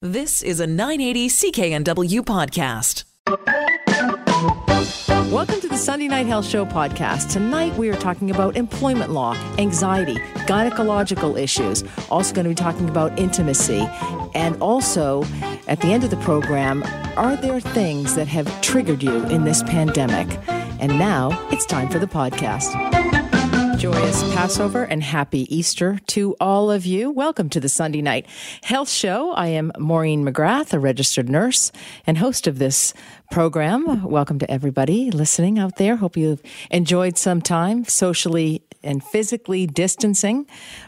This is a 980 CKNW podcast. Welcome to the Sunday Night Health Show podcast. Tonight we are talking about employment law, anxiety, gynecological issues. Also going to be talking about intimacy. And also, at the end of the program, are there things that have triggered you in this pandemic? And now it's time for the podcast. Joyous Passover and happy Easter to all of you. Welcome to the Sunday Night Health Show. I am Maureen McGrath, a registered nurse and host of this program. Welcome to everybody listening out there. Hope you've enjoyed some time socially and physically distancing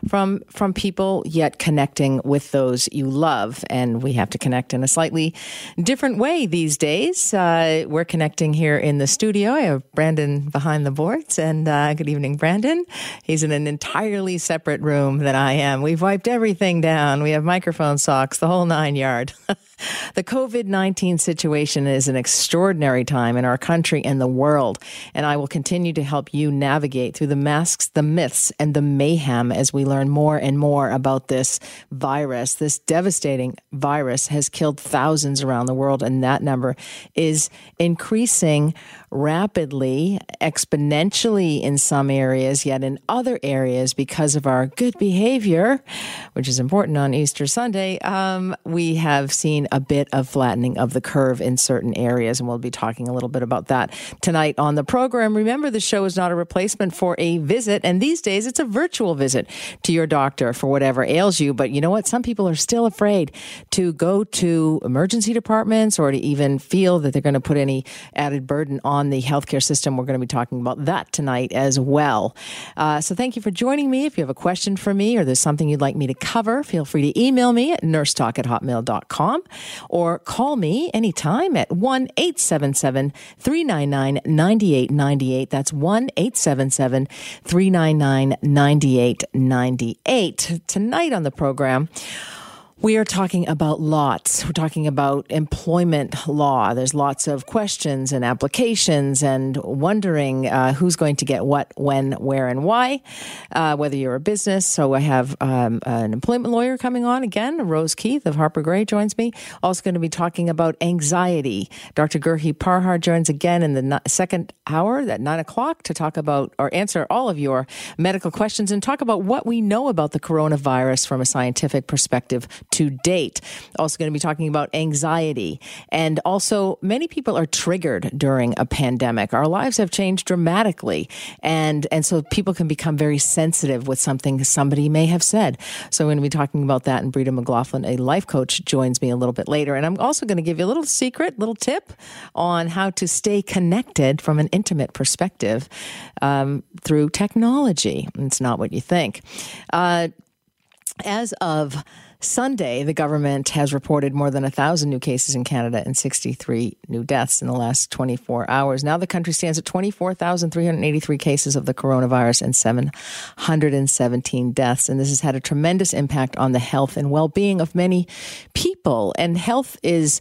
from from people yet connecting with those you love. And we have to connect in a slightly different way these days. Uh, we're connecting here in the studio. I have brandon behind the boards. And uh, good evening brandon. He's in an entirely separate room than i am. We've wiped everything down. We have microphone socks the whole nine yard The COVID 19 situation is an extraordinary time in our country and the world, and I will continue to help you navigate through the masks, the myths, and the mayhem as we learn more and more about this virus. This devastating virus has killed thousands around the world, and that number is increasing rapidly, exponentially in some areas, yet in other areas, because of our good behavior, which is important on Easter Sunday, um, we have seen a bit of flattening of the curve in certain areas. And we'll be talking a little bit about that tonight on the program. Remember, the show is not a replacement for a visit. And these days, it's a virtual visit to your doctor for whatever ails you. But you know what? Some people are still afraid to go to emergency departments or to even feel that they're going to put any added burden on the healthcare system. We're going to be talking about that tonight as well. Uh, so thank you for joining me. If you have a question for me or there's something you'd like me to cover, feel free to email me at nursetalk at hotmail.com or call me anytime at 1 877 399 9898. That's 1 877 399 9898. Tonight on the program, we are talking about lots. We're talking about employment law. There's lots of questions and applications and wondering uh, who's going to get what, when, where, and why, uh, whether you're a business. So I have um, an employment lawyer coming on again. Rose Keith of Harper Grey joins me. Also going to be talking about anxiety. Dr. Gurdeep Parhar joins again in the second hour at nine o'clock to talk about or answer all of your medical questions and talk about what we know about the coronavirus from a scientific perspective to date. Also, going to be talking about anxiety. And also, many people are triggered during a pandemic. Our lives have changed dramatically. And, and so people can become very sensitive with something somebody may have said. So, we're going to be talking about that. And Brita McLaughlin, a life coach, joins me a little bit later. And I'm also going to give you a little secret, little tip on how to stay connected from an intimate perspective um, through technology. It's not what you think. Uh, as of Sunday, the government has reported more than 1,000 new cases in Canada and 63 new deaths in the last 24 hours. Now the country stands at 24,383 cases of the coronavirus and 717 deaths. And this has had a tremendous impact on the health and well being of many people. And health is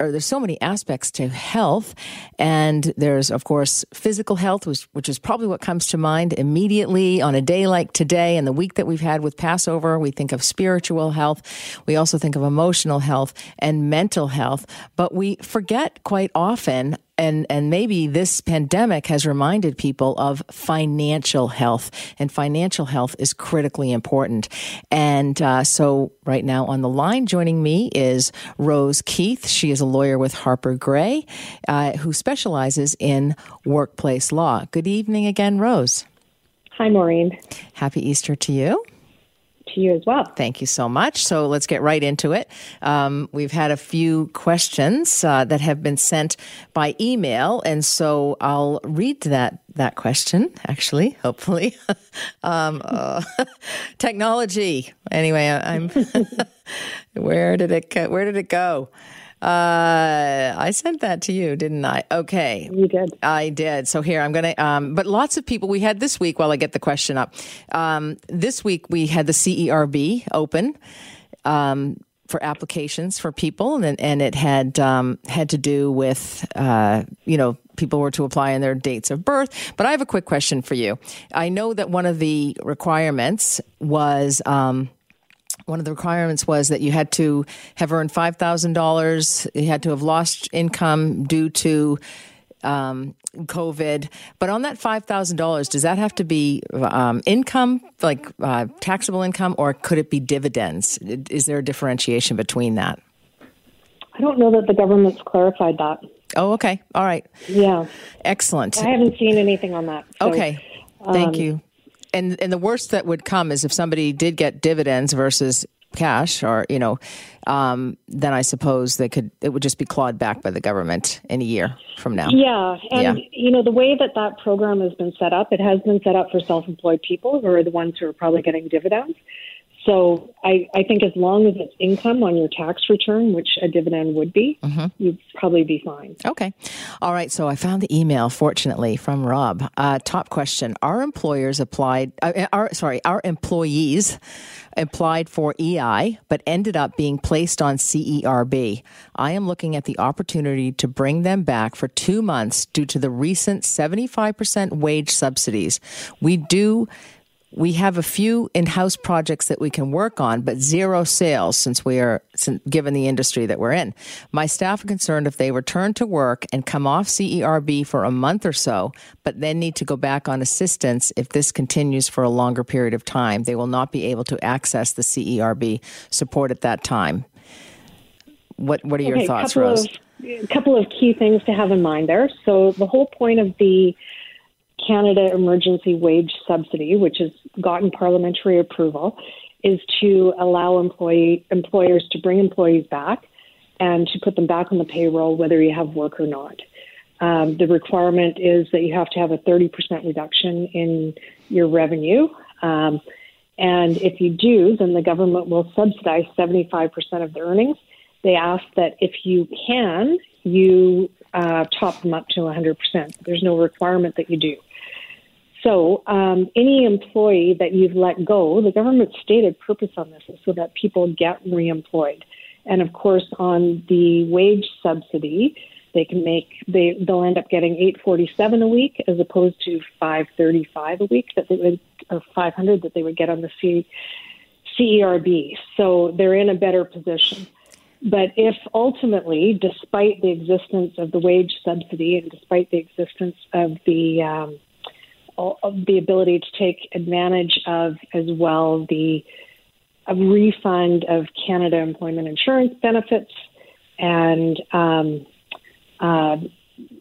or there's so many aspects to health. And there's of course physical health which, which is probably what comes to mind immediately on a day like today and the week that we've had with passover. We think of spiritual health. We also think of emotional health and mental health. But we forget quite often and and maybe this pandemic has reminded people of financial health and financial health is critically important. And uh, so right now on the line joining me is rose keith. She is a lawyer with harper grey uh, who specializes in workplace law. Good evening again rose. Hi maureen. Happy easter to you to you as well. Thank you so much. So let's get right into it. Um, we've had a few questions uh, that have been sent by email, and so I'll read that that question. Actually, hopefully, um, uh, technology. Anyway, I'm. where did it? Where did it go? Uh, I sent that to you, didn't I? Okay. You did. I did. So here I'm going to, um, but lots of people, we had this week while I get the question up. Um, this week we had the CERB open. Um, for applications for people, and, and it had um, had to do with uh, you know people were to apply in their dates of birth. But I have a quick question for you. I know that one of the requirements was um, one of the requirements was that you had to have earned five thousand dollars. You had to have lost income due to um, COVID. But on that five thousand dollars, does that have to be um, income, like uh, taxable income, or could it be dividends? Is there a differentiation between that? I don't know that the government's clarified that. Oh, okay. All right. Yeah. Excellent. I haven't seen anything on that. So, okay. Thank um, you. And and the worst that would come is if somebody did get dividends versus cash or you know um, then i suppose they could it would just be clawed back by the government in a year from now yeah and yeah. you know the way that that program has been set up it has been set up for self-employed people who are the ones who are probably getting dividends so I, I think as long as it's income on your tax return, which a dividend would be, mm-hmm. you'd probably be fine. Okay. All right. So I found the email, fortunately, from Rob. Uh, top question: Our employers applied. Uh, our sorry, our employees applied for EI, but ended up being placed on CERB. I am looking at the opportunity to bring them back for two months due to the recent 75% wage subsidies. We do we have a few in-house projects that we can work on, but zero sales since we are given the industry that we're in. My staff are concerned if they return to work and come off CERB for a month or so, but then need to go back on assistance if this continues for a longer period of time, they will not be able to access the CERB support at that time. What What are your okay, thoughts, Rose? Of, a couple of key things to have in mind there. So the whole point of the Canada Emergency Wage Subsidy, which has gotten parliamentary approval, is to allow employee employers to bring employees back and to put them back on the payroll, whether you have work or not. Um, the requirement is that you have to have a 30% reduction in your revenue. Um, and if you do, then the government will subsidize 75% of the earnings. They ask that if you can, you uh, top them up to 100%. There's no requirement that you do. So, um, any employee that you've let go, the government's stated purpose on this is so that people get reemployed. And of course, on the wage subsidy, they can make they they'll end up getting 847 a week as opposed to 535 a week that they would or 500 that they would get on the C, CERB. So they're in a better position. But if ultimately, despite the existence of the wage subsidy and despite the existence of the um, of the ability to take advantage of as well the a refund of Canada Employment Insurance benefits and um, uh,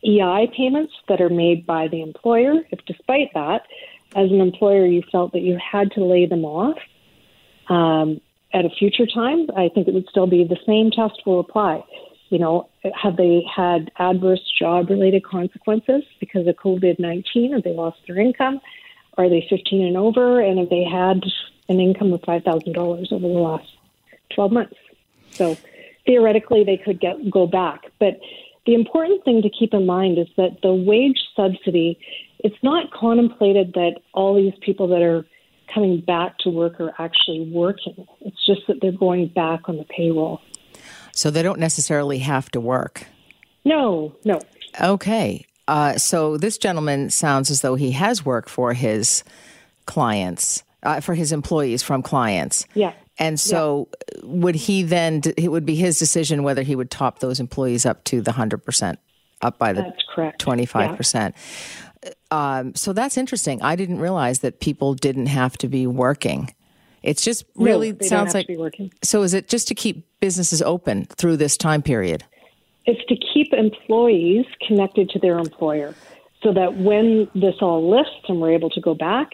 EI payments that are made by the employer. If despite that, as an employer, you felt that you had to lay them off um, at a future time, I think it would still be the same test will apply you know, have they had adverse job related consequences because of COVID 19? Have they lost their income? Are they 15 and over? And have they had an income of $5,000 over the last 12 months? So theoretically, they could get go back. But the important thing to keep in mind is that the wage subsidy, it's not contemplated that all these people that are coming back to work are actually working. It's just that they're going back on the payroll. So they don't necessarily have to work. No, no. Okay. Uh, so this gentleman sounds as though he has worked for his clients, uh, for his employees from clients. Yeah. And so, yeah. would he then? It would be his decision whether he would top those employees up to the hundred percent, up by the That's correct. twenty five percent. Um, so that's interesting. I didn't realize that people didn't have to be working. It's just really no, sounds like. So is it just to keep businesses open through this time period? It's to keep employees connected to their employer, so that when this all lifts and we're able to go back,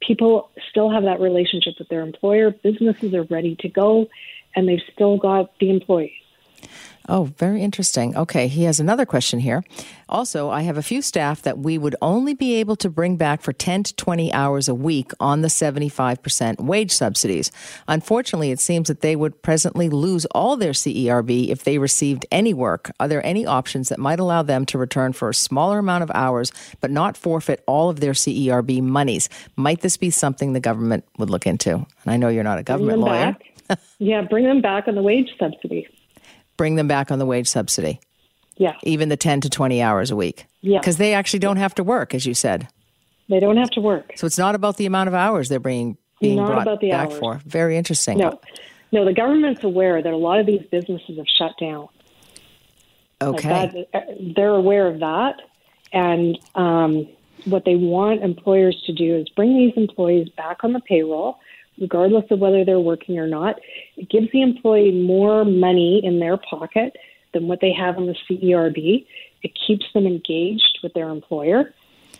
people still have that relationship with their employer. Businesses are ready to go, and they've still got the employees. Oh, very interesting. Okay, he has another question here. Also, I have a few staff that we would only be able to bring back for 10 to 20 hours a week on the 75% wage subsidies. Unfortunately, it seems that they would presently lose all their CERB if they received any work. Are there any options that might allow them to return for a smaller amount of hours but not forfeit all of their CERB monies? Might this be something the government would look into? And I know you're not a government lawyer. yeah, bring them back on the wage subsidy bring them back on the wage subsidy. Yeah. Even the 10 to 20 hours a week. Yeah. Because they actually don't have to work, as you said. They don't have to work. So it's not about the amount of hours they're being being not brought about the back hours. for. Very interesting. No. No, the government's aware that a lot of these businesses have shut down. Okay. Like that, they're aware of that. And um, what they want employers to do is bring these employees back on the payroll, regardless of whether they're working or not. It gives the employee more money in their pocket than what they have in the CERB. It keeps them engaged with their employer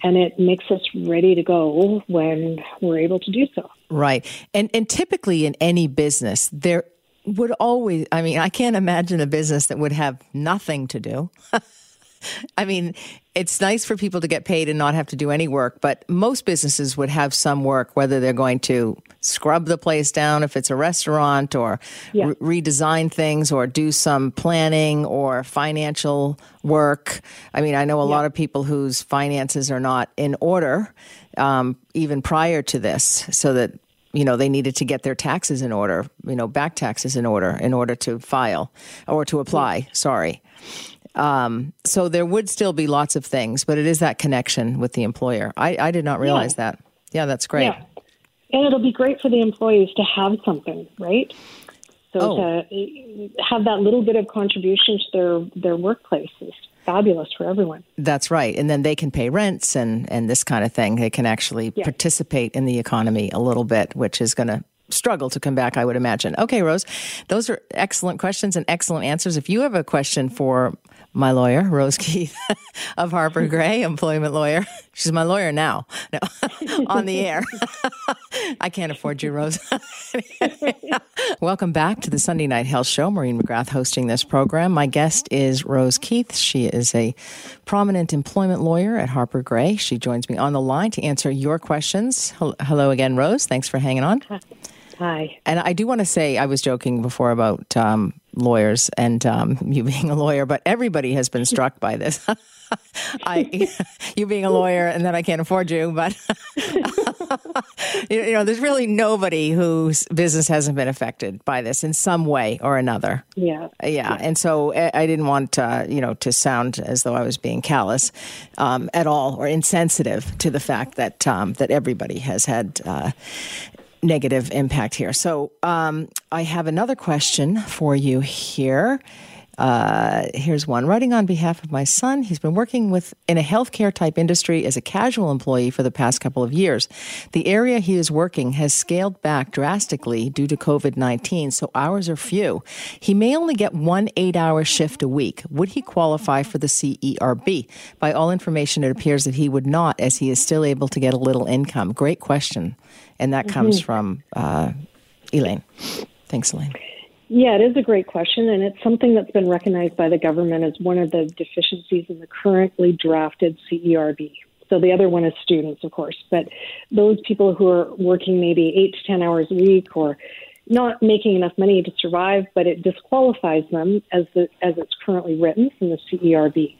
and it makes us ready to go when we're able to do so. Right. And and typically in any business there would always I mean I can't imagine a business that would have nothing to do. I mean, it's nice for people to get paid and not have to do any work, but most businesses would have some work, whether they're going to scrub the place down if it's a restaurant or Yeah. re- redesign things or do some planning or financial work. I mean, I know a lot of people whose finances are not in order um, even prior to this, so that you know they needed to get their taxes in order, you know, back taxes in order in order to file or to apply. Sorry. Um, so there would still be lots of things, but it is that connection with the employer. I, I did not realize that. Yeah, that's great. Yeah. And it'll be great for the employees to have something, right? So Oh. to have that little bit of contribution to their, their workplace is fabulous for everyone. That's right. And then they can pay rents and, and this kind of thing. They can actually Yeah. participate in the economy a little bit, which is going to struggle to come back, I would imagine. Okay, Rose, those are excellent questions and excellent answers. If you have a question for my lawyer, Rose Keith of Harper Grey, employment lawyer, she's my lawyer now, no, on the air. I can't afford you, Rose. Welcome back to the Sunday Night Health Show. Maureen McGrath hosting this program. My guest is Rose Keith. She is a prominent employment lawyer at Harper Grey. She joins me on the line to answer your questions. Hello again, Rose. Thanks for hanging on. Hi. And I do want to say, I was joking before about um, lawyers and um, you being a lawyer, but everybody has been struck by this. I, you being a lawyer, and then I can't afford you, but you know, there's really nobody whose business hasn't been affected by this in some way or another. Yeah. Yeah, and so I I didn't want uh, you know to sound as though I was being callous um, at all or insensitive to the fact that um, that everybody has had. Uh, Negative impact here. So, um, I have another question for you here. Uh, here's one. Writing on behalf of my son, he's been working with in a healthcare type industry as a casual employee for the past couple of years. The area he is working has scaled back drastically due to COVID 19, so hours are few. He may only get one eight hour shift a week. Would he qualify for the CERB? By all information, it appears that he would not, as he is still able to get a little income. Great question. And that comes from uh, Elaine. Thanks, Elaine. Yeah, it is a great question, and it's something that's been recognized by the government as one of the deficiencies in the currently drafted CERB. So the other one is students, of course, but those people who are working maybe eight to 10 hours a week or not making enough money to survive, but it disqualifies them as, the, as it's currently written from the CERB.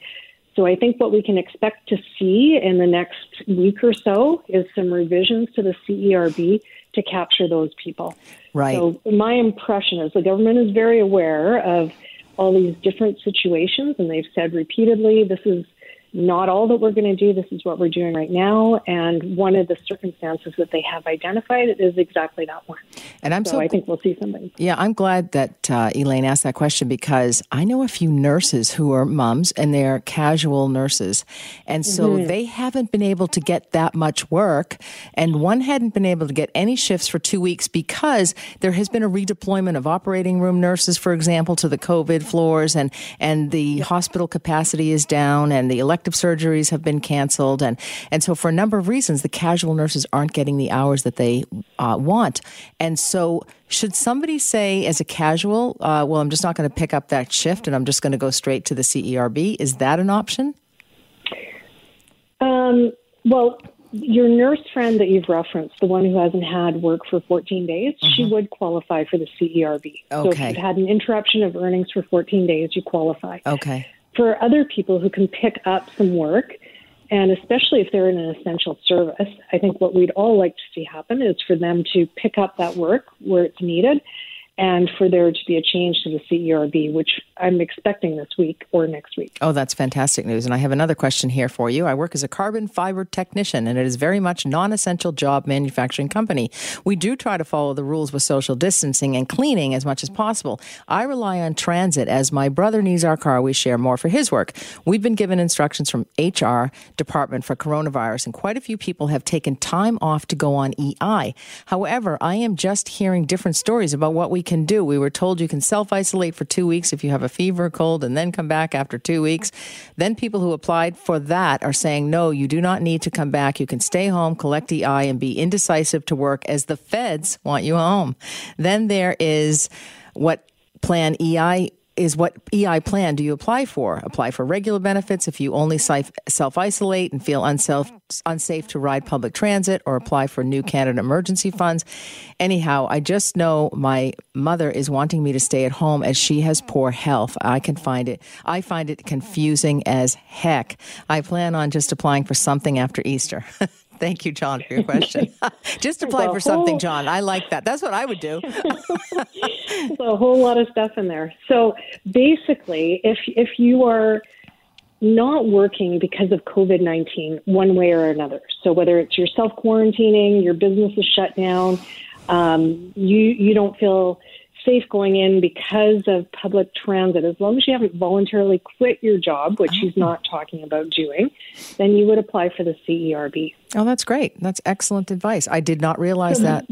So I think what we can expect to see in the next week or so is some revisions to the CERB to capture those people. Right. So my impression is the government is very aware of all these different situations, and they've said repeatedly, this is not all that we're going to do. This is what we're doing right now. And one of the circumstances that they have identified is exactly that one. And I'm So, so, I think we'll see something. yeah, I'm glad that uh, Elaine asked that question because I know a few nurses who are moms and they're casual nurses. And so they haven't been able to get that much work. And one hadn't been able to get any shifts for two weeks because there has been a redeployment of operating room nurses, for example, to the COVID floors and, and the hospital capacity is down and the elective surgeries have been canceled. And, and so for a number of reasons, the casual nurses aren't getting the hours that they uh, want. And so should somebody say as a casual, uh, well, I'm just not going to pick up that shift and I'm just going to go straight to the CERB? Is that an option? Um, well, your nurse friend that you've referenced, the one who hasn't had work for 14 days, she would qualify for the CERB. Okay. So if you've had an interruption of earnings for 14 days, you qualify. Okay. For other people who can pick up some work, and especially if they're in an essential service, I think what we'd all like to see happen is for them to pick up that work where it's needed and for there to be a change to the CERB, which I'm expecting this week or next week. Oh, that's fantastic news. And I have another question here for you. I work as a carbon fiber technician, and it is very much non-essential job manufacturing company. We do try to follow the rules with social distancing and cleaning as much as possible. I rely on transit as my brother needs our car. We share more for his work. We've been given instructions from HR department for coronavirus, and quite a few people have taken time off to go on EI. However, I am just hearing different stories about what we can do. We were told you can self isolate for two weeks if you have a fever, cold, and then come back after two weeks. Then people who applied for that are saying, no, you do not need to come back. You can stay home, collect EI, and be indecisive to work as the feds want you home. Then there is what Plan EI is what EI plan do you apply for? Apply for regular benefits if you only self isolate and feel unself, unsafe to ride public transit, or apply for new Canada emergency funds. Anyhow, I just know my mother is wanting me to stay at home as she has poor health. I can find it, I find it confusing as heck. I plan on just applying for something after Easter. Thank you, John, for your question. Just apply for something, John. I like that. That's what I would do. There's a whole lot of stuff in there. So basically, if if you are not working because of COVID 19 one way or another. So, whether it's your self quarantining, your business is shut down, um, you, you don't feel safe going in because of public transit, as long as you haven't voluntarily quit your job, which he's oh. not talking about doing, then you would apply for the CERB. Oh, that's great. That's excellent advice. I did not realize so, that.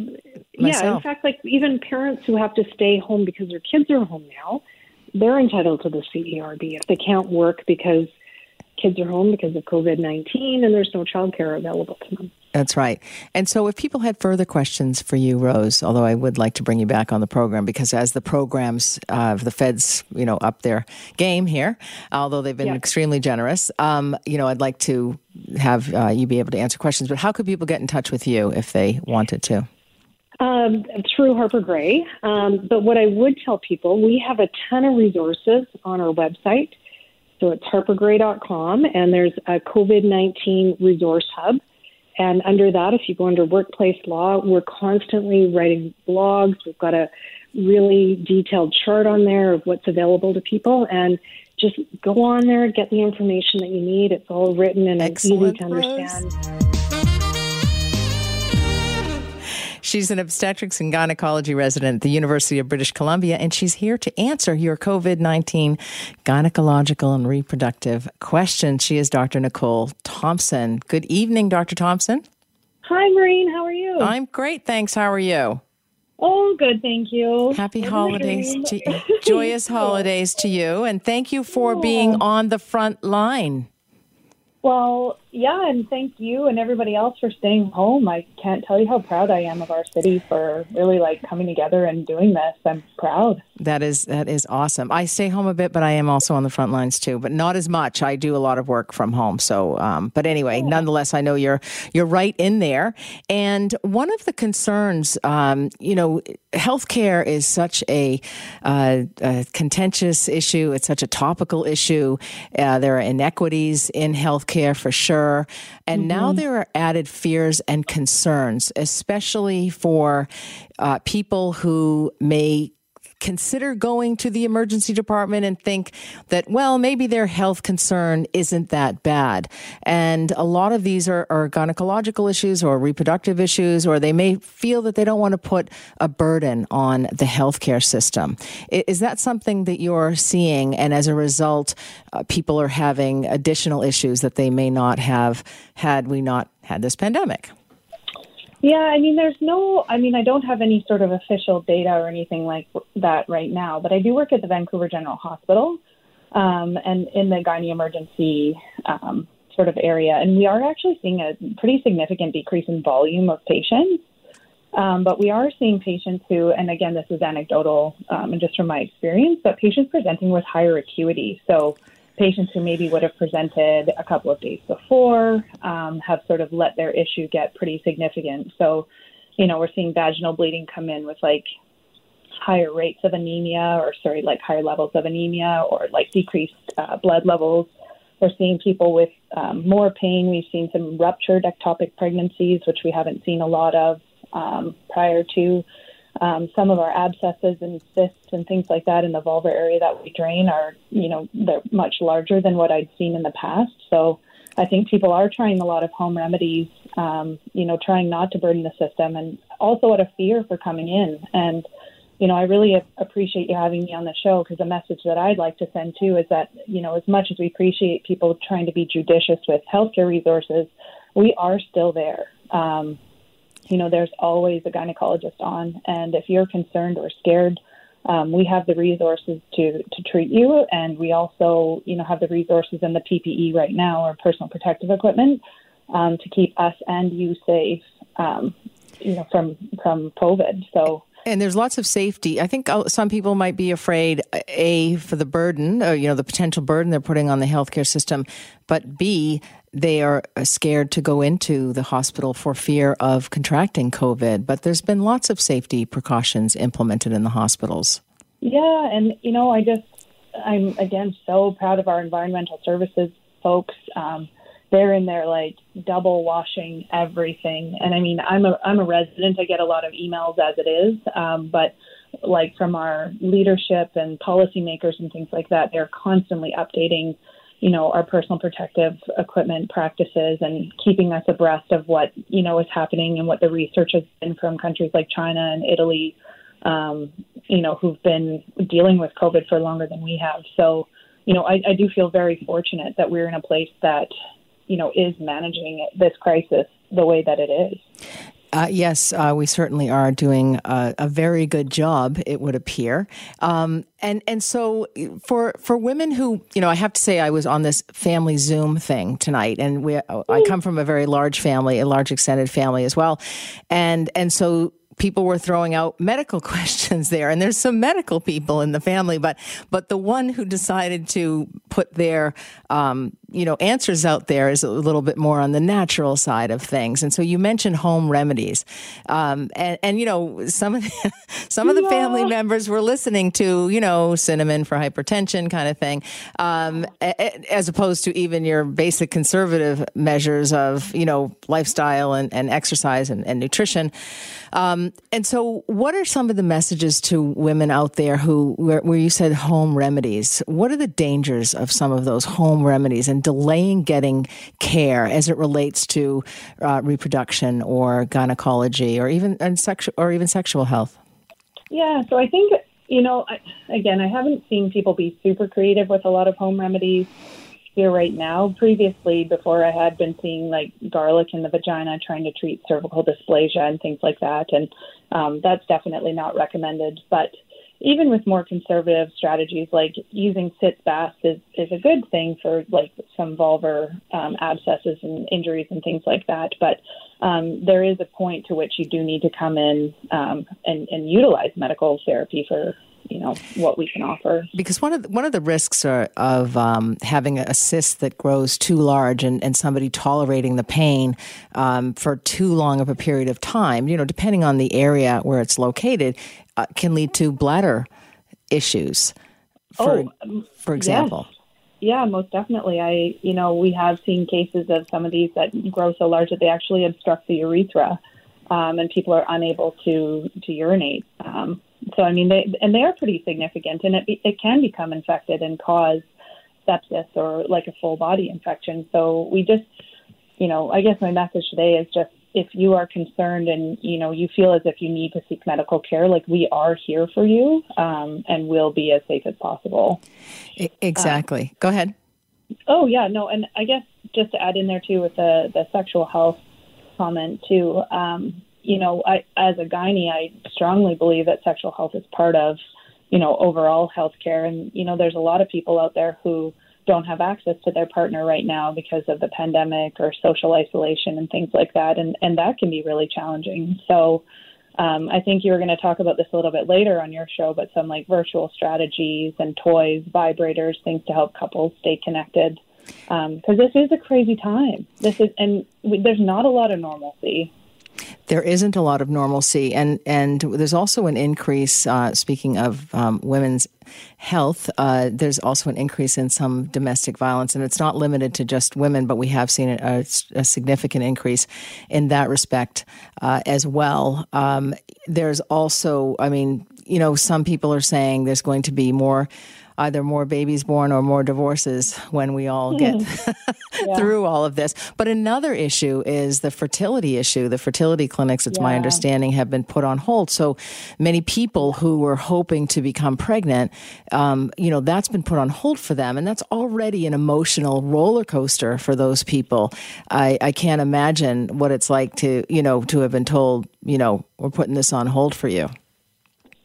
Myself. Yeah, in fact, like even parents who have to stay home because their kids are home now, they're entitled to the CERB if they can't work because kids are home because of COVID 19 and there's no childcare available to them. That's right. And so, if people had further questions for you, Rose, although I would like to bring you back on the program because as the programs uh, the feds, you know, up their game here, although they've been yeah. extremely generous, um, you know, I'd like to have uh, you be able to answer questions. But how could people get in touch with you if they wanted to? Um, through Harper Grey. Um, but what I would tell people, we have a ton of resources on our website. So it's harpergrey.com, and there's a COVID 19 resource hub. And under that, if you go under workplace law, we're constantly writing blogs. We've got a really detailed chart on there of what's available to people. And just go on there, get the information that you need. It's all written and it's easy to understand. She's an obstetrics and gynecology resident at the University of British Columbia, and she's here to answer your COVID 19 gynecological and reproductive questions. She is Dr. Nicole Thompson. Good evening, Dr. Thompson. Hi, Maureen. How are you? I'm great, thanks. How are you? Oh, good. Thank you. Happy holidays to joyous holidays to you, and thank you for being on the front line. Well, yeah, and thank you and everybody else for staying home. I can't tell you how proud I am of our city for really like coming together and doing this. I'm proud. That is that is awesome. I stay home a bit, but I am also on the front lines too, but not as much. I do a lot of work from home. So, um, but anyway, yeah. nonetheless, I know you're you're right in there. And one of the concerns, um, you know, healthcare is such a, uh, a, contentious issue. It's such a topical issue. Uh, there are inequities in healthcare for sure, and mm-hmm. now there are added fears and concerns, especially for uh, people who may consider going to the emergency department and think that, well, maybe their health concern isn't that bad. And a lot of these are, are gynecological issues or reproductive issues, or they may feel that they don't want to put a burden on the healthcare system. Is that something that you're seeing? And as a result, uh, people are having additional issues that they may not have had we not had this pandemic. Yeah, I mean, there's no, I mean, I don't have any sort of official data or anything like that right now, but I do work at the Vancouver General Hospital um, and in the gynae emergency um, sort of area. And we are actually seeing a pretty significant decrease in volume of patients. Um, but we are seeing patients who, and again, this is anecdotal um, and just from my experience, but patients presenting with higher acuity. So, patients who maybe would have presented a couple of days before um, have sort of let their issue get pretty significant. So, you know, we're seeing vaginal bleeding come in with like higher rates of anemia or, sorry, like higher levels of anemia or like decreased uh, blood levels. We're seeing people with um, more pain. We've seen some ruptured ectopic pregnancies, which we haven't seen a lot of um, prior to Um, some of our abscesses and cysts and things like that in the vulvar area that we drain are, you know, they're much larger than what I'd seen in the past. So I think people are trying a lot of home remedies, um, you know, trying not to burden the system and also out of fear for coming in. And, you know, I really appreciate you having me on the show because the message that I'd like to send too is that, you know, as much as we appreciate people trying to be judicious with healthcare resources, we are still there. Um, you know, there's always a gynecologist on, and if you're concerned or scared, um, we have the resources to to treat you, and we also, you know, have the resources and the PPE right now, or personal protective equipment, um, to keep us and you safe, um, you know, from from COVID. So. And there's lots of safety. I think uh, some people might be afraid, A, for the burden, or, you know, the potential burden they're putting on the healthcare system, but B, they are uh, scared to go into the hospital for fear of contracting COVID. But there's been lots of safety precautions implemented in the hospitals. Yeah, and you know, I just I'm again so proud of our environmental services folks. Um, they're in there like double washing everything, and I mean, I'm a I'm a resident. I get a lot of emails as it is, um, but like from our leadership and policymakers and things like that, they're constantly updating you know, our personal protective equipment practices and keeping us abreast of what, you know, is happening and what the research has been from countries like China and Italy, um, you know, who've been dealing with COVID for longer than we have. So, you know, I, I do feel very fortunate that we're in a place that, you know, is managing this crisis the way that it is. Uh, yes, uh, we certainly are doing a, a, very good job. It would appear, um, and and so for for women who you know, I have to say, I was on this family Zoom thing tonight, and we I come from a very large family, a large extended family as well, and and so people were throwing out medical questions there and there's some medical people in the family but but the one who decided to put their um, you know answers out there is a little bit more on the natural side of things. And so you mentioned home remedies. Um, and, and you know some of the, some of the yeah. family members were listening to you know cinnamon for hypertension kind of thing um, as opposed to even your basic conservative measures of you know lifestyle and, and exercise and, and nutrition. Um, and so what are some of the messages to women out there who where, where you said home remedies? What are the dangers of some of those home remedies? And and delaying getting care as it relates to uh, reproduction or gynecology or even and sexual or even sexual health? Yeah, so I think you know, I, again, I haven't seen people be super creative with a lot of home remedies here right now. Previously, before I had been seeing like garlic in the vagina trying to treat cervical dysplasia and things like that, and um, that's definitely not recommended. But even with more conservative strategies like using sitz baths is, is a good thing for like some vulvar um, abscesses and injuries and things like that. But um, there is a point to which you do need to come in um, and, and utilize medical therapy for you know what we can offer. Because one of the, one of the risks are, of um, having a cyst that grows too large and, and somebody tolerating the pain um, for too long of a period of time, you know, depending on the area where it's located, uh, can lead to bladder issues. For oh, um, for example. Yes. Yeah, most definitely. I, you know, we have seen cases of some of these that grow so large that they actually obstruct the urethra, um, and people are unable to to urinate. Um, so I mean, they and they are pretty significant, and it it can become infected and cause sepsis or like a full body infection. So we just, you know, I guess my message today is just if you are concerned and you know you feel as if you need to seek medical care, like we are here for you um, and will be as safe as possible. Exactly. Go ahead. Oh yeah, no, and I guess just to add in there too with the the sexual health comment too. Um, you know, I, as a gynae, I strongly believe that sexual health is part of, you know, overall health care. And, you know, there's a lot of people out there who don't have access to their partner right now because of the pandemic or social isolation and things like that. And, and that can be really challenging. So, um, I think you were going to talk about this a little bit later on your show, but some like virtual strategies and toys, vibrators, things to help couples stay connected. Because um, this is a crazy time. This is, and we, there's not a lot of normalcy there isn't a lot of normalcy, and and there's also an increase. Uh, speaking of um, women's health, uh, there's also an increase in some domestic violence, and it's not limited to just women, but we have seen a, a significant increase in that respect uh, as well. Um, there's also, I mean, you know, some people are saying there's going to be more either more babies born or more divorces when we all get yeah. through all of this. But another issue is the fertility issue. The fertility clinics, it's yeah. my understanding, have been put on hold. So many people who were hoping to become pregnant, um, you know, that's been put on hold for them. And that's already an emotional roller coaster for those people. I, I can't imagine what it's like to, you know, to have been told, you know, we're putting this on hold for you.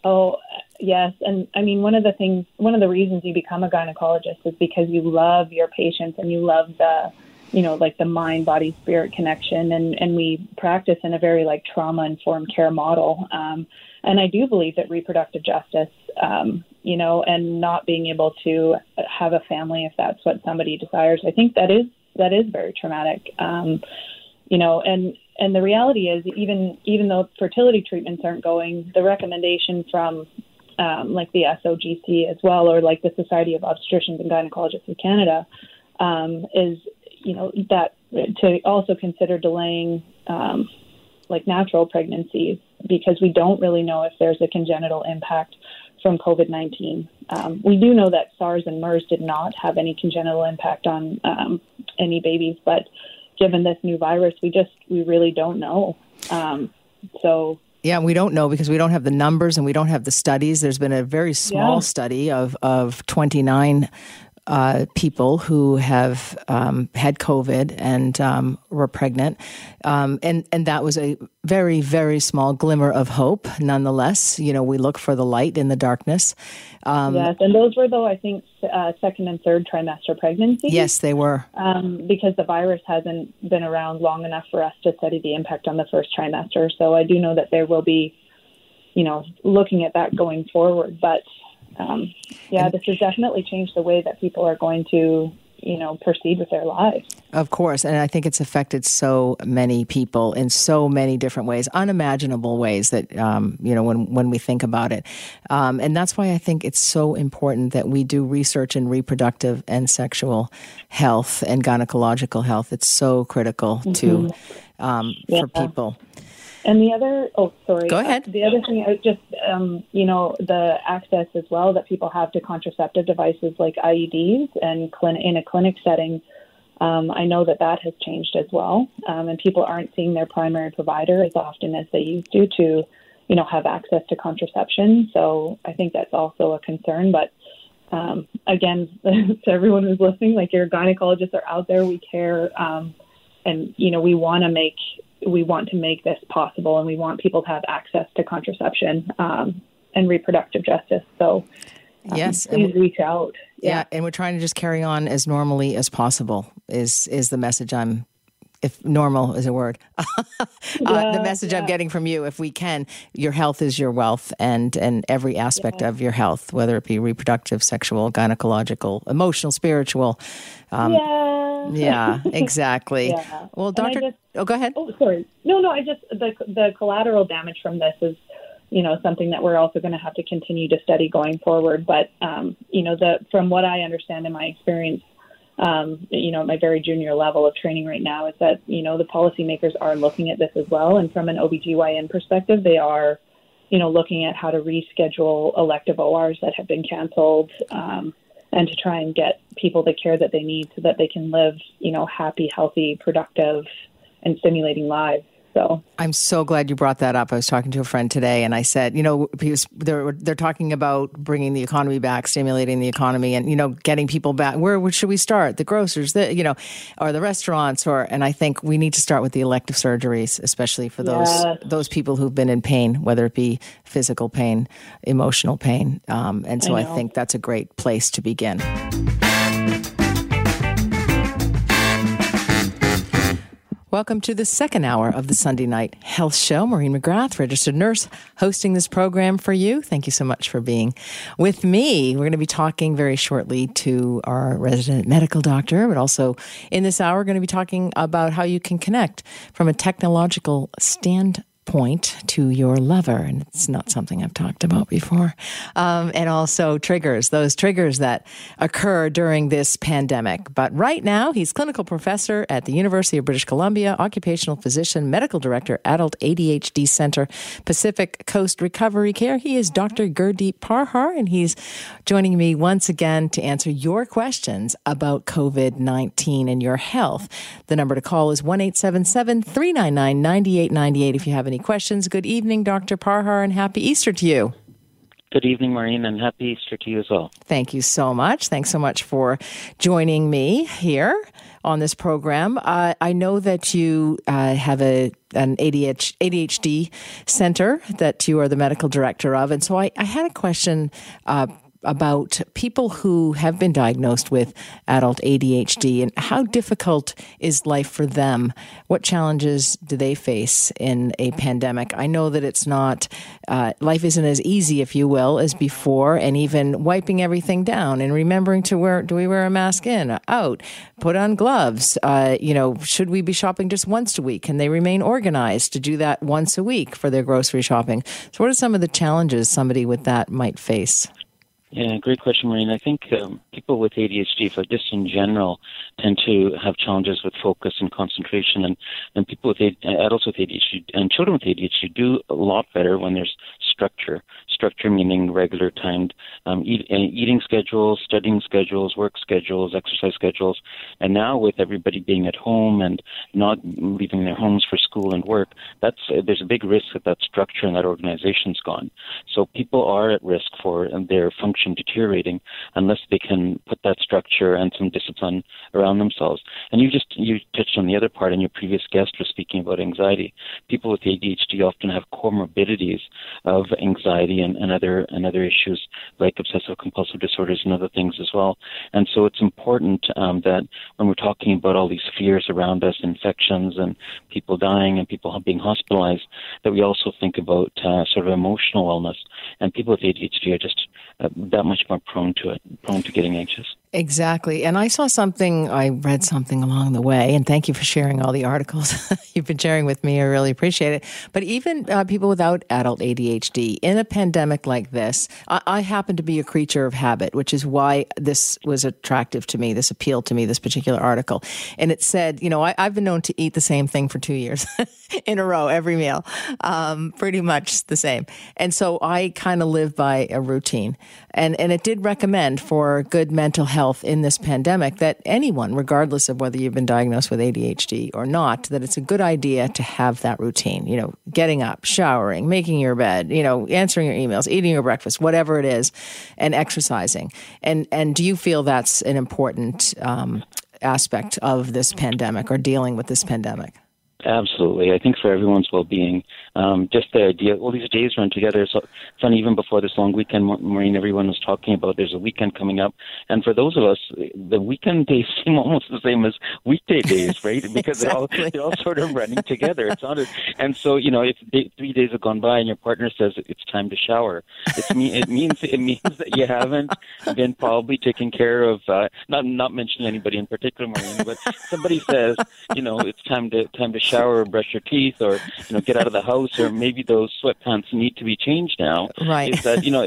Oh, yes. And I mean, one of the things, one of the reasons you become a gynecologist is because you love your patients and you love the, you know, like the mind, body, spirit connection. And, and we practice in a very like trauma informed care model. Um, and I do believe that reproductive justice, um, you know, and not being able to have a family if that's what somebody desires, I think that is that is very traumatic. Um, you know, and and the reality is even even though fertility treatments aren't going, the recommendation from um, like the SOGC as well, or like the Society of Obstetricians and Gynecologists of Canada, um, is you know that to also consider delaying um, like natural pregnancies because we don't really know if there's a congenital impact from COVID 19. Um, we do know that SARS and MERS did not have any congenital impact on um, any babies, but given this new virus, we just we really don't know. Um, so yeah, we don't know because we don't have the numbers and we don't have the studies. There's been a very small yeah. study of, of 29 uh, people who have um, had COVID and um, were pregnant, um, and and that was a very very small glimmer of hope. Nonetheless, you know we look for the light in the darkness. Um, yes, and those were though I think uh, second and third trimester pregnancies. Yes, they were um, because the virus hasn't been around long enough for us to study the impact on the first trimester. So I do know that there will be, you know, looking at that going forward, but um, yeah, this has definitely changed the way that people are going to you know proceed with their lives of course and i think it's affected so many people in so many different ways unimaginable ways that um, you know when when we think about it um, and that's why i think it's so important that we do research in reproductive and sexual health and gynecological health it's so critical mm-hmm. to um, yeah. for people and the other, oh, sorry. Go ahead. Uh, the other thing, is just, um, you know, the access as well that people have to contraceptive devices like IUDs and clin- in a clinic setting. Um, I know that that has changed as well, um, and people aren't seeing their primary provider as often as they used to to, you know, have access to contraception. So I think that's also a concern. But um, again, to everyone who's listening, like your gynecologists are out there, we care, um, and you know, we want to make we want to make this possible and we want people to have access to contraception um, and reproductive justice. So, um, yes, please reach out. Yeah. yeah, and we're trying to just carry on as normally as possible. Is is the message I'm if normal is a word, uh, yeah, the message yeah. I'm getting from you, if we can, your health is your wealth, and and every aspect yeah. of your health, whether it be reproductive, sexual, gynecological, emotional, spiritual. Um, yeah. Yeah. Exactly. yeah. Well, doctor, just, oh, go ahead. Oh, sorry. No, no. I just the the collateral damage from this is you know something that we're also going to have to continue to study going forward. But um, you know, the from what I understand in my experience, um, you know, at my very junior level of training right now is that, you know, the policymakers are looking at this as well. And from an OBGYN perspective, they are, you know, looking at how to reschedule elective ORs that have been canceled um, and to try and get people the care that they need so that they can live, you know, happy, healthy, productive, and stimulating lives. So I'm so glad you brought that up. I was talking to a friend today, and I said, you know, because they're they're talking about bringing the economy back, stimulating the economy, and you know, getting people back. Where, where should we start? The grocers, the you know, or the restaurants, or and I think we need to start with the elective surgeries, especially for those yes. those people who've been in pain, whether it be physical pain, emotional pain, um, and so I, I think that's a great place to begin. Welcome to the second hour of the Sunday Night Health Show. Maureen McGrath, registered nurse, hosting this program for you. Thank you so much for being with me. We're going to be talking very shortly to our resident medical doctor, but also in this hour, we're going to be talking about how you can connect from a technological standpoint point to your lover. And it's not something I've talked about before. Um, and also triggers, those triggers that occur during this pandemic. But right now, he's clinical professor at the University of British Columbia, occupational physician, medical director, Adult ADHD Center, Pacific Coast Recovery Care. He is Dr. Gurdeep Parhar, and he's joining me once again to answer your questions about COVID 19 and your health. The number to call is 1 399 9898 if you have any any questions. Good evening, Dr. Parhar, and happy Easter to you. Good evening, Maureen, and happy Easter to you as well. Thank you so much. Thanks so much for joining me here on this program. Uh, I know that you uh, have a an ADHD center that you are the medical director of, and so I, I had a question uh, about people who have been diagnosed with adult ADHD and how difficult is life for them? What challenges do they face in a pandemic? I know that it's not, uh, life isn't as easy, if you will, as before, and even wiping everything down and remembering to wear, do we wear a mask in, out, put on gloves? Uh, you know, should we be shopping just once a week? Can they remain organized to do that once a week for their grocery shopping? So, what are some of the challenges somebody with that might face? Yeah, great question, Maureen. I think um, people with ADHD, but just in general, tend to have challenges with focus and concentration, and, and people with adults with ADHD and children with ADHD do a lot better when there's structure. Structure meaning regular timed um, eat, uh, eating schedules, studying schedules, work schedules, exercise schedules, and now with everybody being at home and not leaving their homes for school and work, that's uh, there's a big risk that that structure and that organization's gone. So people are at risk for their function deteriorating unless they can put that structure and some discipline around themselves. And you just you touched on the other part, and your previous guest was speaking about anxiety. People with ADHD often have comorbidities of anxiety and, and other and other issues like obsessive compulsive disorders and other things as well. And so it's important um, that when we're talking about all these fears around us, infections and people dying and people being hospitalized, that we also think about uh, sort of emotional wellness. And people with ADHD are just uh, that much more prone to it, prone to getting anxious. Exactly. And I saw something, I read something along the way, and thank you for sharing all the articles you've been sharing with me. I really appreciate it. But even uh, people without adult ADHD, in a pandemic like this, I, I, happen to be a creature of habit, which is why this was attractive to me, this appealed to me, this particular article. And it said, you know, I, have been known to eat the same thing for two years in a row, every meal, um, pretty much the same. And so I kind of live by a routine. And, and it did recommend for good mental health in this pandemic that anyone, regardless of whether you've been diagnosed with ADHD or not, that it's a good idea to have that routine, you know, getting up, showering, making your bed, you know, answering your emails, eating your breakfast, whatever it is, and exercising. And, and do you feel that's an important um, aspect of this pandemic or dealing with this pandemic? Absolutely. I think for everyone's well being, um, just the idea, all these days run together. So it's funny, even before this long weekend, Maureen, everyone was talking about there's a weekend coming up. And for those of us, the weekend days seem almost the same as weekday days, right? Because exactly. they're, all, they're all sort of running together. It's not a, and so, you know, if day, three days have gone by and your partner says it's time to shower, it's me, it means, it means that you haven't been probably taking care of, uh, not, not mentioning anybody in particular, Maureen, but somebody says, you know, it's time to, time to shower or brush your teeth or, you know, get out of the house or maybe those sweatpants need to be changed now. Right. Is that you know?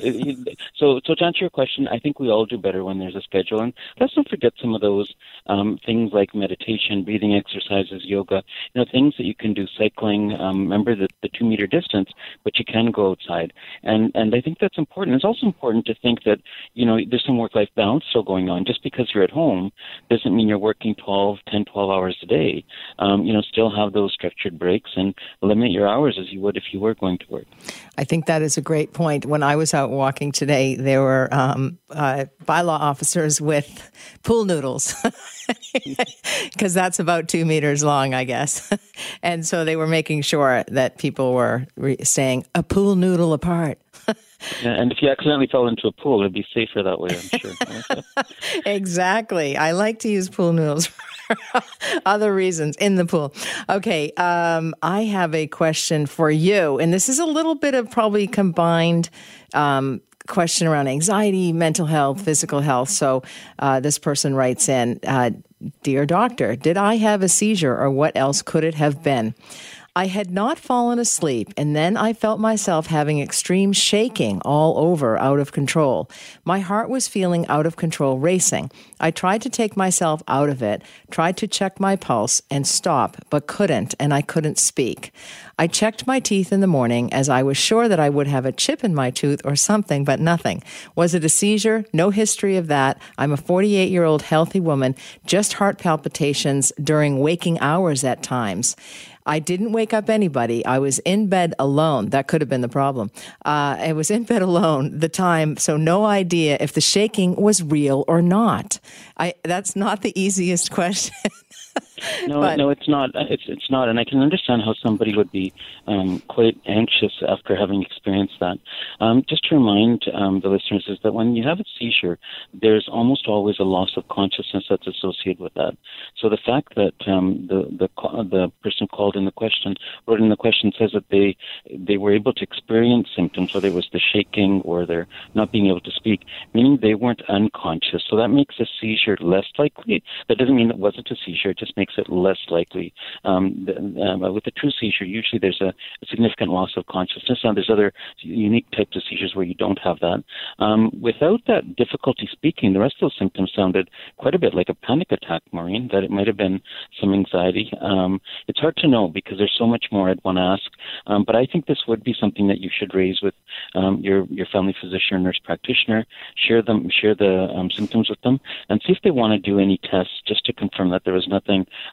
So so to answer your question, I think we all do better when there's a schedule, and let's not forget some of those um, things like meditation, breathing exercises, yoga. You know, things that you can do. Cycling. Um, remember the, the two meter distance, but you can go outside, and and I think that's important. It's also important to think that you know there's some work life balance still going on. Just because you're at home doesn't mean you're working 12, 10, 12 hours a day. Um, you know, still have those structured breaks and limit your hours as you would if you were going to work. I think that is a great point. When I was out walking today, there were um, uh, bylaw officers with pool noodles. Because that's about two meters long, I guess. and so they were making sure that people were re- staying a pool noodle apart. Yeah, and if you accidentally fell into a pool, it'd be safer that way, I'm sure. exactly. I like to use pool noodles other reasons in the pool. Okay, um, I have a question for you, and this is a little bit of probably combined. Um, question around anxiety, mental health, physical health. So, uh, this person writes in uh, Dear doctor, did I have a seizure or what else could it have been? I had not fallen asleep, and then I felt myself having extreme shaking all over, out of control. My heart was feeling out of control, racing. I tried to take myself out of it, tried to check my pulse and stop, but couldn't, and I couldn't speak. I checked my teeth in the morning as I was sure that I would have a chip in my tooth or something, but nothing. Was it a seizure? No history of that. I'm a 48 year old healthy woman, just heart palpitations during waking hours at times. I didn't wake up anybody. I was in bed alone. That could have been the problem. Uh, I was in bed alone the time, so no idea if the shaking was real or not. I that's not the easiest question. No, But- no, it's not. It's it's not, and I can understand how somebody would be um, quite anxious after having experienced that. Um, just to remind um, the listeners is that when you have a seizure, there's almost always a loss of consciousness that's associated with that. So the fact that um, the the the person called in the question wrote in the question says that they they were able to experience symptoms, whether it was the shaking or their not being able to speak, meaning they weren't unconscious. So that makes a seizure less likely. That doesn't mean it wasn't a seizure. It just makes it less likely. Um, the, um, with a true seizure, usually there's a, significant loss of consciousness. Now, there's other unique types of seizures where you don't have that. Um, without that difficulty speaking, the rest of those symptoms sounded quite a bit like a panic attack, Maureen, that it might have been some anxiety. Um, it's hard to know because there's so much more I'd want to ask. Um, but I think this would be something that you should raise with um, your, your family physician or nurse practitioner, share them, share the um, symptoms with them, and see if they want to do any tests just to confirm that there was nothing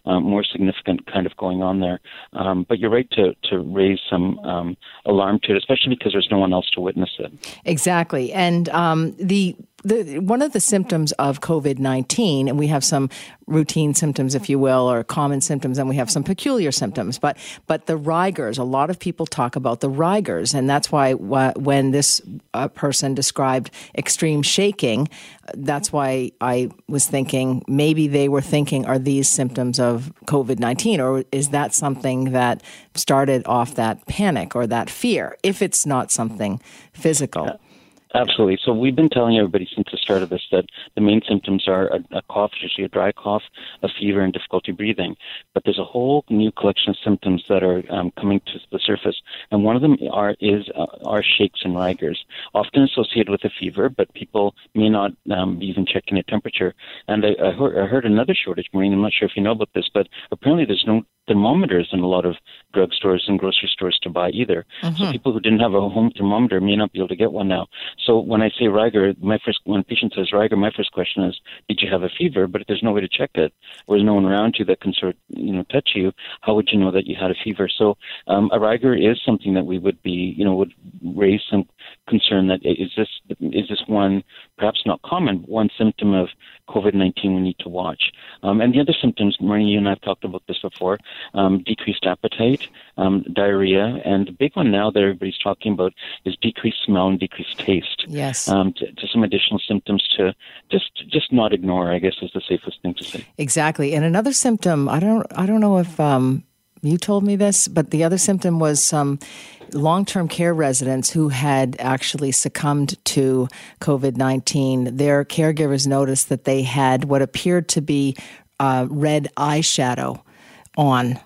um, more significant kind of going on there. Um, but you're right to, to raise some um, alarm to it, especially because there's no one else to witness it. Exactly. And um, the the, one of the symptoms of COVID 19, and we have some routine symptoms, if you will, or common symptoms, and we have some peculiar symptoms. But, but the rigors, a lot of people talk about the rigors, and that's why wh- when this uh, person described extreme shaking, that's why I was thinking maybe they were thinking, are these symptoms of COVID 19, or is that something that started off that panic or that fear, if it's not something physical? Absolutely. So we've been telling everybody since the start of this that the main symptoms are a, a cough, usually a dry cough, a fever, and difficulty breathing. But there's a whole new collection of symptoms that are um, coming to the surface, and one of them are is uh, are shakes and rigors, often associated with a fever, but people may not um, be even checking their temperature. And I, I, heard, I heard another shortage, Maureen. I'm not sure if you know about this, but apparently there's no thermometers in a lot of drugstores and grocery stores to buy either. So people who didn't have a home thermometer may not be able to get one now. So when I say rigor, my first when a patient says rigor, my first question is, did you have a fever? But if there's no way to check it, or there's no one around you that can sort of, you know touch you, how would you know that you had a fever? So um, a rigor is something that we would be you know would raise some concern that is this is this one perhaps not common, but one symptom of COVID-19 we need to watch. Um, and the other symptoms, Maureen, you and I have talked about this before, um, decreased appetite, um, diarrhea, and the big one now that everybody's talking about is decreased smell and decreased taste. Yes. Um, to, to some additional symptoms to just just not ignore, I guess, is the safest thing to say. Exactly. And another symptom, I don't I don't know if um, you told me this, but the other symptom was some long-term care residents who had actually succumbed to COVID-19. Their caregivers noticed that they had what appeared to be uh, red eyeshadow on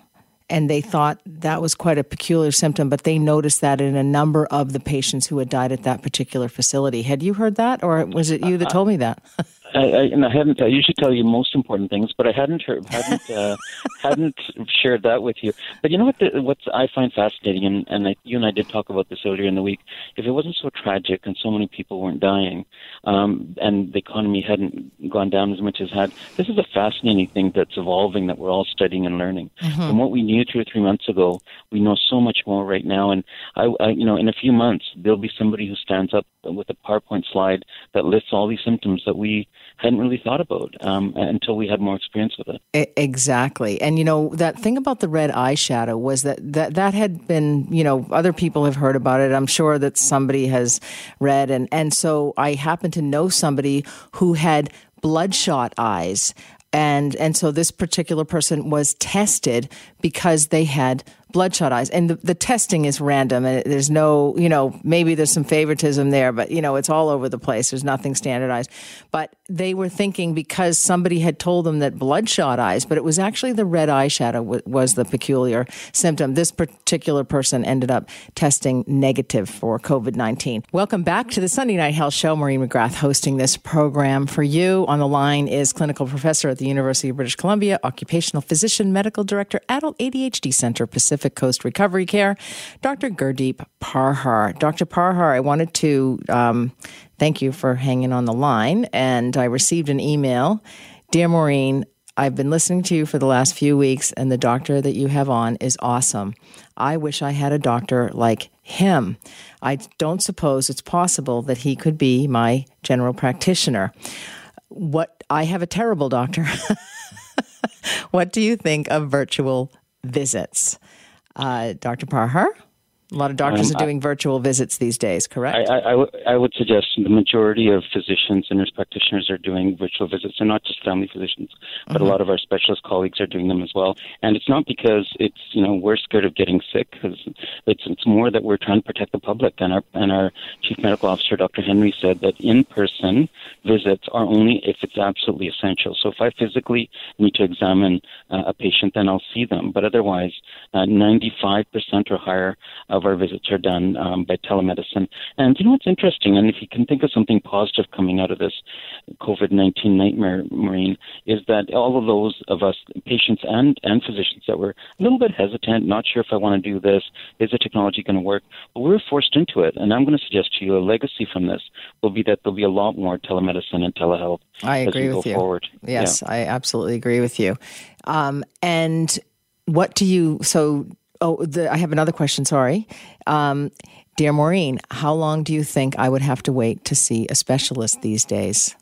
and they thought that was quite a peculiar symptom, but they noticed that in a number of the patients who had died at that particular facility. Had you heard that, or was it you that told me that? I, I, and I hadn't. I usually tell you most important things, but I hadn't heard, hadn't uh, hadn't shared that with you. But you know what? The, what I find fascinating, and, and I, you and I did talk about this earlier in the week. If it wasn't so tragic and so many people weren't dying, um, and the economy hadn't gone down as much as had, this is a fascinating thing that's evolving that we're all studying and learning. From what we knew two or three months ago, we know so much more right now. And I, I, you know, in a few months, there'll be somebody who stands up with a PowerPoint slide that lists all these symptoms that we hadn't really thought about um, until we had more experience with it. Exactly. And you know, that thing about the red eyeshadow was that, that that had been, you know, other people have heard about it. I'm sure that somebody has read and and so I happen to know somebody who had bloodshot eyes. and and so this particular person was tested because they had bloodshot eyes. And the, the testing is random. And there's no you know maybe there's some favoritism there but you know it's all over the place. There's nothing standardized. But they were thinking because somebody had told them that bloodshot eyes but it was actually the red eyeshadow w- was the peculiar symptom. This particular person ended up testing negative for covid-19 welcome back to the sunday night health show. Maureen mcgrath hosting this program for you. On the line is clinical professor at the university of british columbia occupational physician medical director adult adhd center pacific Coast Recovery Care, Dr. Gurdeep Parhar. Dr. Parhar, I wanted to um, thank you for hanging on the line, and I received an email. Dear Maureen, I've been listening to you for the last few weeks, and the doctor that you have on is awesome. I wish I had a doctor like him. I don't suppose it's possible that he could be my general practitioner. What I have a terrible doctor. what do you think of virtual visits? uh, Dr. Parhar? A lot of doctors um, are doing I, virtual visits these days, correct? I, I, w- I would suggest the majority of physicians and nurse practitioners are doing virtual visits, and not just family physicians, but mm-hmm. a lot of our specialist colleagues are doing them as well. And it's not because it's you know we're scared of getting sick, because it's it's more that we're trying to protect the public. And our and our chief medical officer, Dr. Henry, said that in-person visits are only if it's absolutely essential. So if I physically need to examine uh, a patient, then I'll see them. But otherwise, uh, 95% or higher of our visits are done um, by telemedicine. And you know what's interesting, and if you can think of something positive coming out of this COVID 19 nightmare, Maureen, is that all of those of us, patients and, and physicians, that were a little bit hesitant, not sure if I want to do this, is the technology going to work? But we are forced into it. And I'm going to suggest to you a legacy from this will be that there'll be a lot more telemedicine and telehealth. I agree with you. Forward. Yes, yeah. I absolutely agree with you. Um, and what do you so Oh, the, I have another question. Sorry. Um, dear Maureen, how long do you think I would have to wait to see a specialist these days?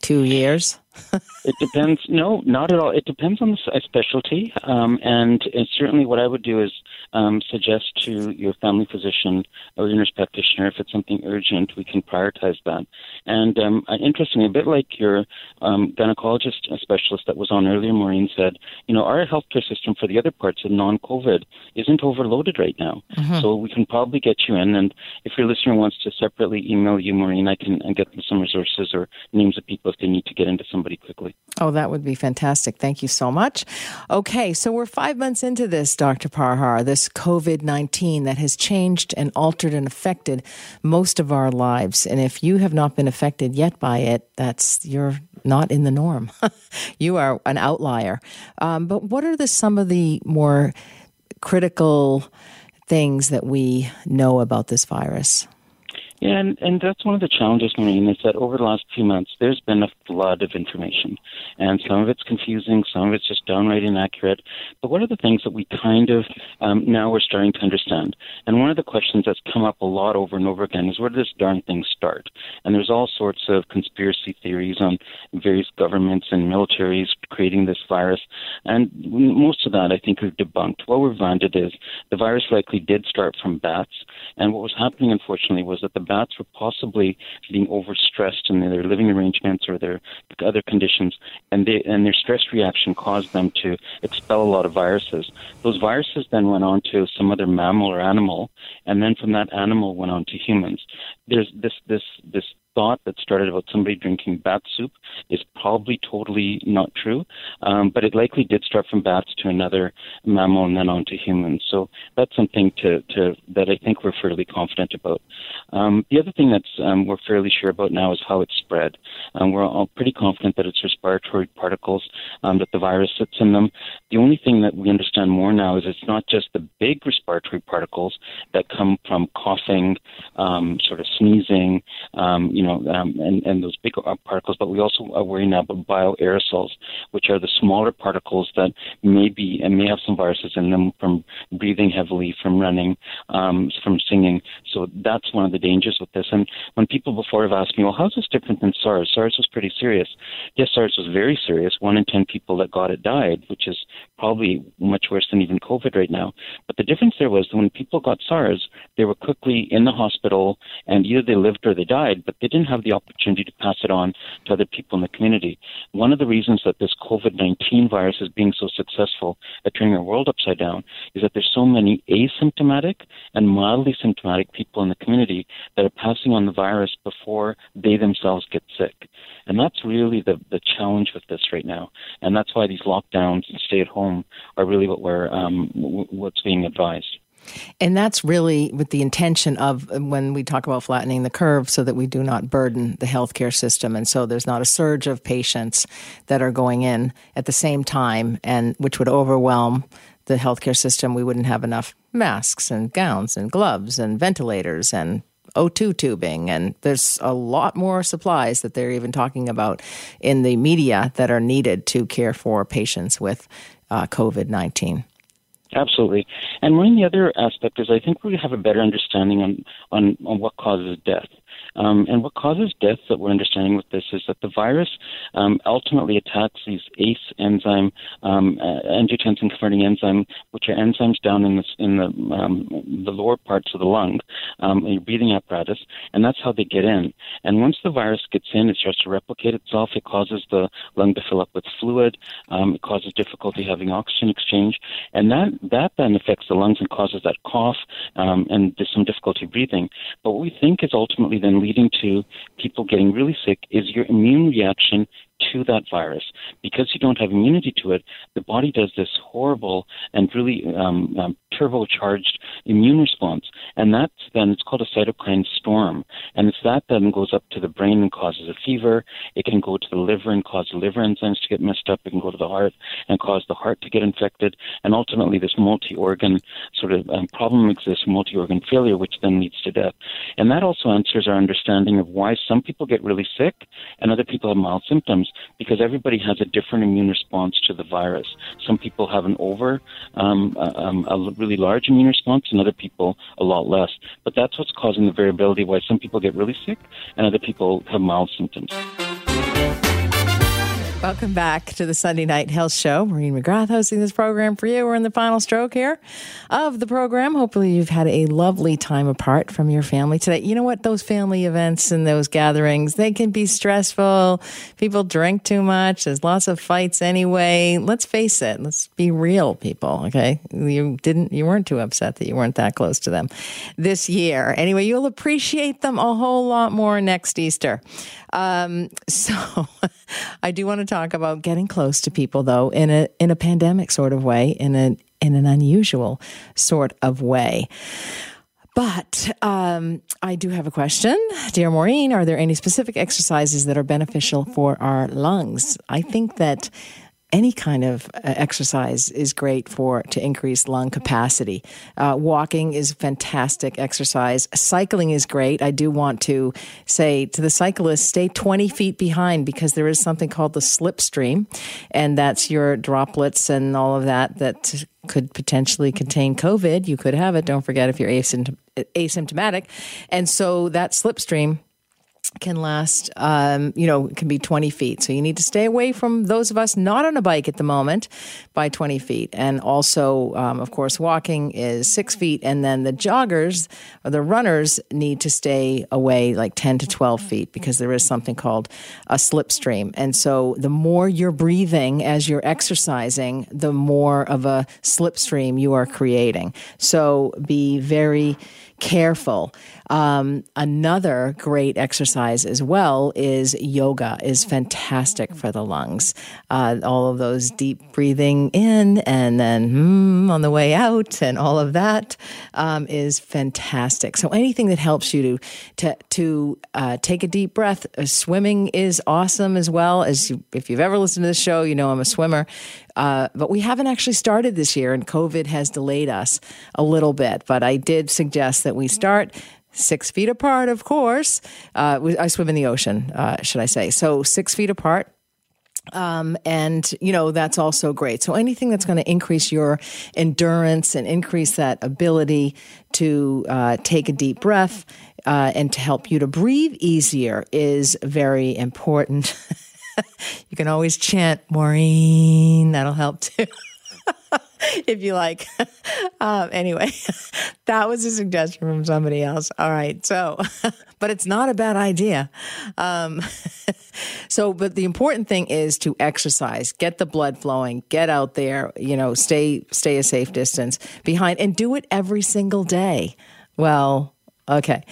Two years? it depends. No, not at all. It depends on the specialty. Um, and, and certainly what I would do is um, suggest to your family physician or your nurse practitioner if it's something urgent, we can prioritize that. And um, uh, interestingly, a bit like your um, gynecologist specialist that was on earlier, Maureen said, you know, our healthcare system for the other parts of non-COVID isn't overloaded right now. Mm-hmm. So we can probably get you in. And if your listener wants to separately email you, Maureen, I can get them some resources or names of people if they need to get into somebody quickly. Oh, that would be fantastic. Thank you so much. Okay, so we're five months into this, Dr. Parhar, this COVID 19 that has changed and altered and affected most of our lives. And if you have not been affected yet by it, that's you're not in the norm. you are an outlier. Um, but what are the some of the more critical things that we know about this virus? Yeah, and, and that's one of the challenges, Maureen, is that over the last few months, there's been a flood of information. And some of it's confusing, some of it's just downright inaccurate. But what are the things that we kind of um, now we're starting to understand? And one of the questions that's come up a lot over and over again is where did this darn thing start? And there's all sorts of conspiracy theories on various governments and militaries creating this virus. And most of that, I think, are debunked. What we've landed is the virus likely did start from bats. And what was happening, unfortunately, was that the bats were possibly being overstressed in their living arrangements or their other conditions, and they and their stress reaction caused them to expel a lot of viruses. Those viruses then went on to some other mammal or animal, and then from that animal went on to humans. There's this this this thought that started about somebody drinking bat soup is probably totally not true, um, but it likely did start from bats to another mammal and then on to humans. So that's something to, to that I think we're fairly confident about. Um, the other thing that's um, we're fairly sure about now is how it's spread. Um, we're all pretty confident that it's respiratory particles um, that the virus sits in them. The only thing that we understand more now is it's not just the big respiratory particles that come from coughing, um, sort of sneezing, you know, um, and, and those big particles, but we also are worrying now about bioaerosols, which are the smaller particles that may be and may have some viruses in them from breathing heavily, from running, um, from singing. So that's one of the dangers with this. And when people before have asked me, well, how's this different than SARS? SARS was pretty serious. Yes, SARS was very serious. One in 10 people that got it died, which is probably much worse than even COVID right now. But the difference there was when people got SARS, they were quickly in the hospital and either they lived or they died, but they didn't have the opportunity to pass it on to other people in the community. One of the reasons that this COVID 19 virus is being so successful at turning our world upside down is that there's so many asymptomatic and mildly symptomatic people in the community that are passing on the virus before they themselves get sick. And that's really the, the challenge with this right now. And that's why these lockdowns and stay at home are really what we're, um, what's being advised. And that's really with the intention of when we talk about flattening the curve so that we do not burden the healthcare system. And so there's not a surge of patients that are going in at the same time and which would overwhelm the healthcare system. We wouldn't have enough masks and gowns and gloves and ventilators and O2 tubing. And there's a lot more supplies that they're even talking about in the media that are needed to care for patients with uh, COVID 19. Absolutely. And one of the other aspect is I think we have a better understanding on, on, on what causes death. Um, and what causes death that we're understanding with this is that the virus um, ultimately attacks these ACE enzyme, um, uh, angiotensin converting enzyme, which are enzymes down in the, in the, um, the lower parts of the lung, um, your breathing apparatus, and that's how they get in. And once the virus gets in, it starts to replicate itself. It causes the lung to fill up with fluid. Um, it causes difficulty having oxygen exchange, and that that then affects the lungs and causes that cough um, and some difficulty breathing. But what we think is ultimately then leading to people getting really sick is your immune reaction to that virus. Because you don't have immunity to it, the body does this horrible and really um, um, turbocharged immune response. And that's then, it's called a cytokine storm. And it's that then goes up to the brain and causes a fever. It can go to the liver and cause liver enzymes to get messed up. It can go to the heart and cause the heart to get infected. And ultimately, this multi organ sort of um, problem exists, multi organ failure, which then leads to death. And that also answers our understanding of why some people get really sick and other people have mild symptoms because everybody has a different immune response to the virus. Some people have an over, um, um, a really large immune response, and other people a lot less. But that's what's causing the variability why some people get really sick and other people have mild symptoms. Welcome back to the Sunday Night Health Show. Maureen McGrath hosting this program for you. We're in the final stroke here of the program. Hopefully, you've had a lovely time apart from your family today. You know what? Those family events and those gatherings, they can be stressful. People drink too much. There's lots of fights anyway. Let's face it. Let's be real, people. Okay. You didn't, you weren't too upset that you weren't that close to them this year. Anyway, you'll appreciate them a whole lot more next Easter. Um, so I do want to talk about getting close to people though in a in a pandemic sort of way, in a in an unusual sort of way. But um, I do have a question. Dear Maureen, are there any specific exercises that are beneficial for our lungs? I think that any kind of uh, exercise is great for to increase lung capacity. Uh, walking is fantastic exercise. Cycling is great. I do want to say to the cyclists, stay 20 feet behind because there is something called the slipstream, and that's your droplets and all of that that could potentially contain COVID. You could have it. Don't forget if you're asymptomatic. And so that slipstream can last, um, you know, can be 20 feet. So you need to stay away from those of us not on a bike at the moment by 20 feet. And also, um, of course, walking is six feet. And then the joggers or the runners need to stay away like 10 to 12 feet because there is something called a slipstream. And so the more you're breathing as you're exercising, the more of a slipstream you are creating. So be very careful. Um, another great exercise as well is yoga is fantastic for the lungs. Uh, all of those deep breathing in and then mm, on the way out and all of that um, is fantastic. So anything that helps you to to to uh, take a deep breath. Uh, swimming is awesome as well. As you, if you've ever listened to the show, you know I'm a swimmer. Uh, but we haven't actually started this year, and COVID has delayed us a little bit. But I did suggest that we start six feet apart, of course. Uh, I swim in the ocean, uh, should I say. So six feet apart. Um, and you know that's also great. So anything that's going to increase your endurance and increase that ability to uh, take a deep breath uh, and to help you to breathe easier is very important. you can always chant Maureen. That'll help too. if you like. Um, anyway, that was a suggestion from somebody else. All right. So, but it's not a bad idea. Um, so, but the important thing is to exercise, get the blood flowing, get out there, you know, stay, stay a safe distance behind and do it every single day. Well, okay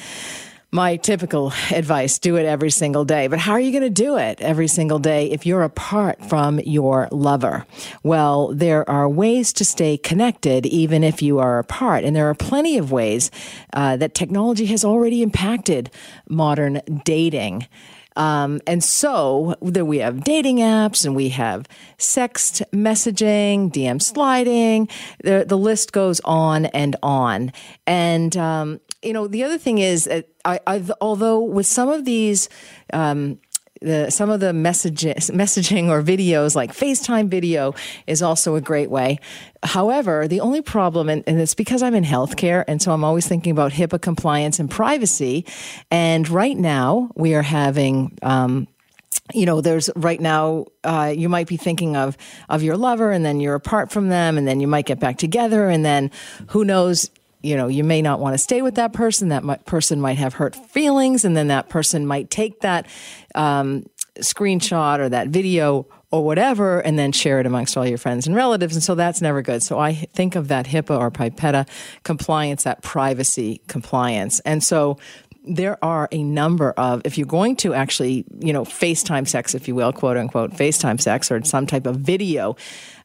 my typical advice do it every single day. But how are you going to do it every single day if you're apart from your lover? Well, there are ways to stay connected even if you are apart. And there are plenty of ways uh, that technology has already impacted modern dating. Um, and so there we have dating apps and we have sext messaging, DM sliding. The, the list goes on and on. And, um, you know, the other thing is, I, I've, although with some of these, um, the, some of the messages, messaging or videos like FaceTime video is also a great way. However, the only problem, and, and, it's because I'm in healthcare, and so I'm always thinking about HIPAA compliance and privacy. And right now, we are having um, you know, there's right now, uh, you might be thinking of, of your lover and then you're apart from them and then you might get back together and then who knows, you know, you may not want to stay with that person. That person might have hurt feelings, and then that person might take that um, screenshot or that video or whatever, and then share it amongst all your friends and relatives. And so that's never good. So I think of that HIPAA or PIPEDA compliance, that privacy compliance. And so there are a number of, if you're going to actually, you know, FaceTime sex, if you will, quote unquote, FaceTime sex or some type of video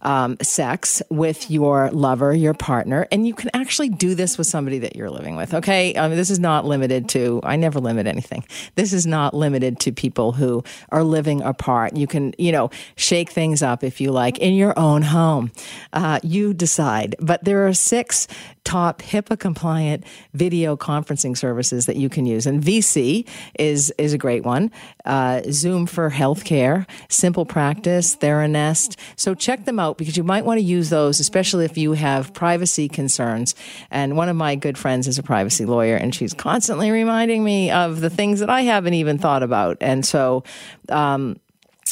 um, sex with your lover, your partner, and you can actually do this with somebody that you're living with. Okay, I mean, this is not limited to. I never limit anything. This is not limited to people who are living apart. You can, you know, shake things up if you like in your own home. Uh, you decide. But there are six top HIPAA compliant video conferencing services that you can and VSee is is a great one. Uh, Zoom for healthcare, Simple Practice, Theranest. So check them out out because you might want to use those, especially if you have privacy concerns. And one of my good friends is a privacy lawyer, and she's constantly reminding me of the things that I haven't even thought about. And so, um,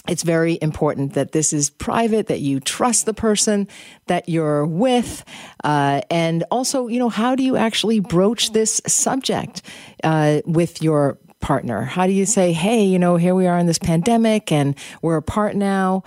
it's very important that this is private, that you trust the person that you're with. Uh, and also, you know, how do you actually broach this subject uh, with your partner? How do you say, hey, you know, here we are in this pandemic and we're apart now?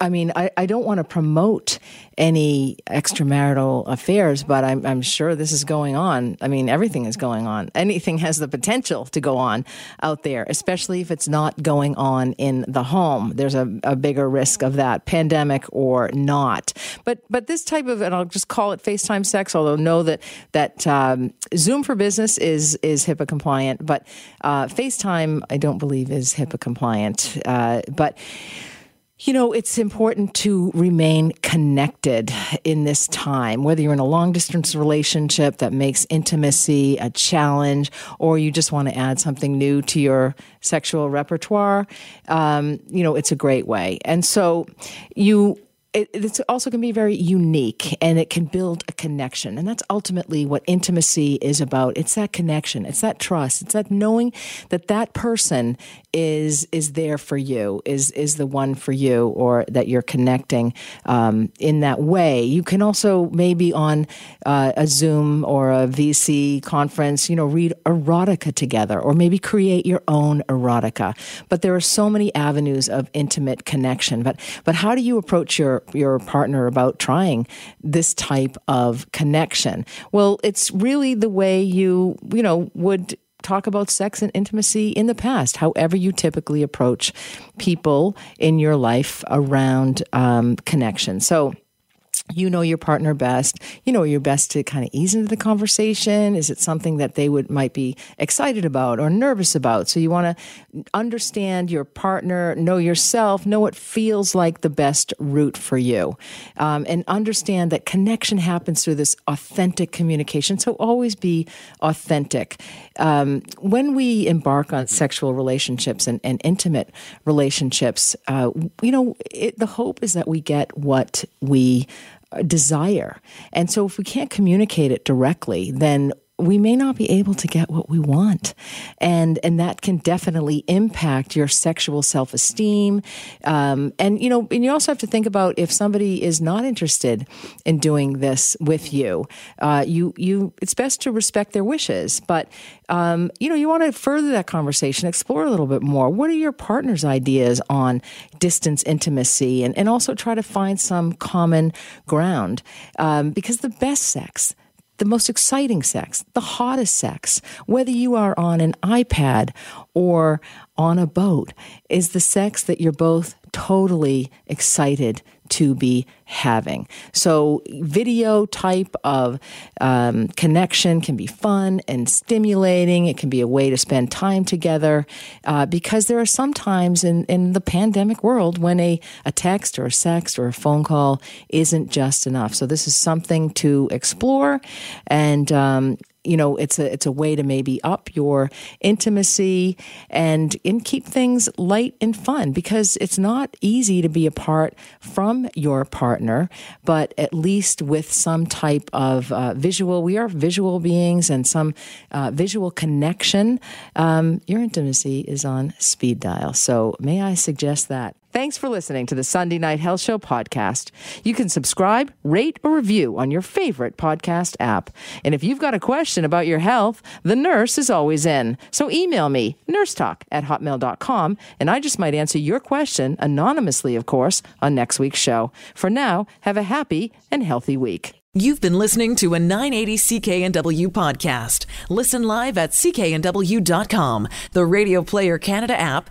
I mean, I, I don't want to promote any extramarital affairs, but I'm, I'm sure this is going on. I mean, everything is going on. Anything has the potential to go on out there, especially if it's not going on in the home. There's a, a bigger risk of that, pandemic or not. But but this type of, and I'll just call it FaceTime sex, although know that that um, Zoom for Business is is HIPAA compliant, but uh, FaceTime I don't believe is HIPAA compliant. Uh, but you know, it's important to remain connected in this time, whether you're in a long distance relationship that makes intimacy a challenge, or you just want to add something new to your sexual repertoire. Um, you know, it's a great way. And so you it, it's also can be very unique and it can build a connection. And that's ultimately what intimacy is about. It's that connection. It's that trust. It's that knowing that that person is, is there for you, is, is the one for you, or that you're connecting, um, in that way. You can also maybe on uh, a Zoom or a VSee conference, you know, read erotica together or maybe create your own erotica. But there are so many avenues of intimate connection. But, but how do you approach your your partner about trying this type of connection? Well, it's really the way you, you know, would talk about sex and intimacy in the past, however you typically approach people in your life around um, connection. So, you know your partner best. You know your best to kind of ease into the conversation. Is it something that they would might be excited about or nervous about? So you want to understand your partner, know yourself, know what feels like the best route for you, um, and understand that connection happens through this authentic communication. So always be authentic. Um, when we embark on sexual relationships and, and intimate relationships, uh, you know, it, the hope is that we get what we desire. And so if we can't communicate it directly, then we may not be able to get what we want. And, and that can definitely impact your sexual self esteem. Um, and, you know, and you also have to think about if somebody is not interested in doing this with you, uh, you, you, it's best to respect their wishes. But, um, you know, you want to further that conversation, explore a little bit more. What are your partner's ideas on distance intimacy? And, and also try to find some common ground. Um, because the best sex, the most exciting sex, the hottest sex, whether you are on an iPad or on a boat, is the sex that you're both totally excited to be having. So, video type of um, connection can be fun and stimulating. It can be a way to spend time together uh, because there are some times in, in the pandemic world when a, a text or a sext or a phone call isn't just enough. So, this is something to explore and um, you know it's a it's a way to maybe up your intimacy and and keep things light and fun because it's not easy to be apart from your partner but at least with some type of uh, visual we are visual beings and some uh, visual connection um, your intimacy is on speed dial. So may i suggest that Thanks for listening to the Sunday Night Health Show podcast. You can subscribe, rate, or review on your favorite podcast app. And if you've got a question about your health, the nurse is always in. So email me, nursetalk at hotmail.com, and I just might answer your question anonymously, of course, on next week's show. For now, have a happy and healthy week. You've been listening to a 980 CKNW podcast. Listen live at cknw.com, the Radio Player Canada app,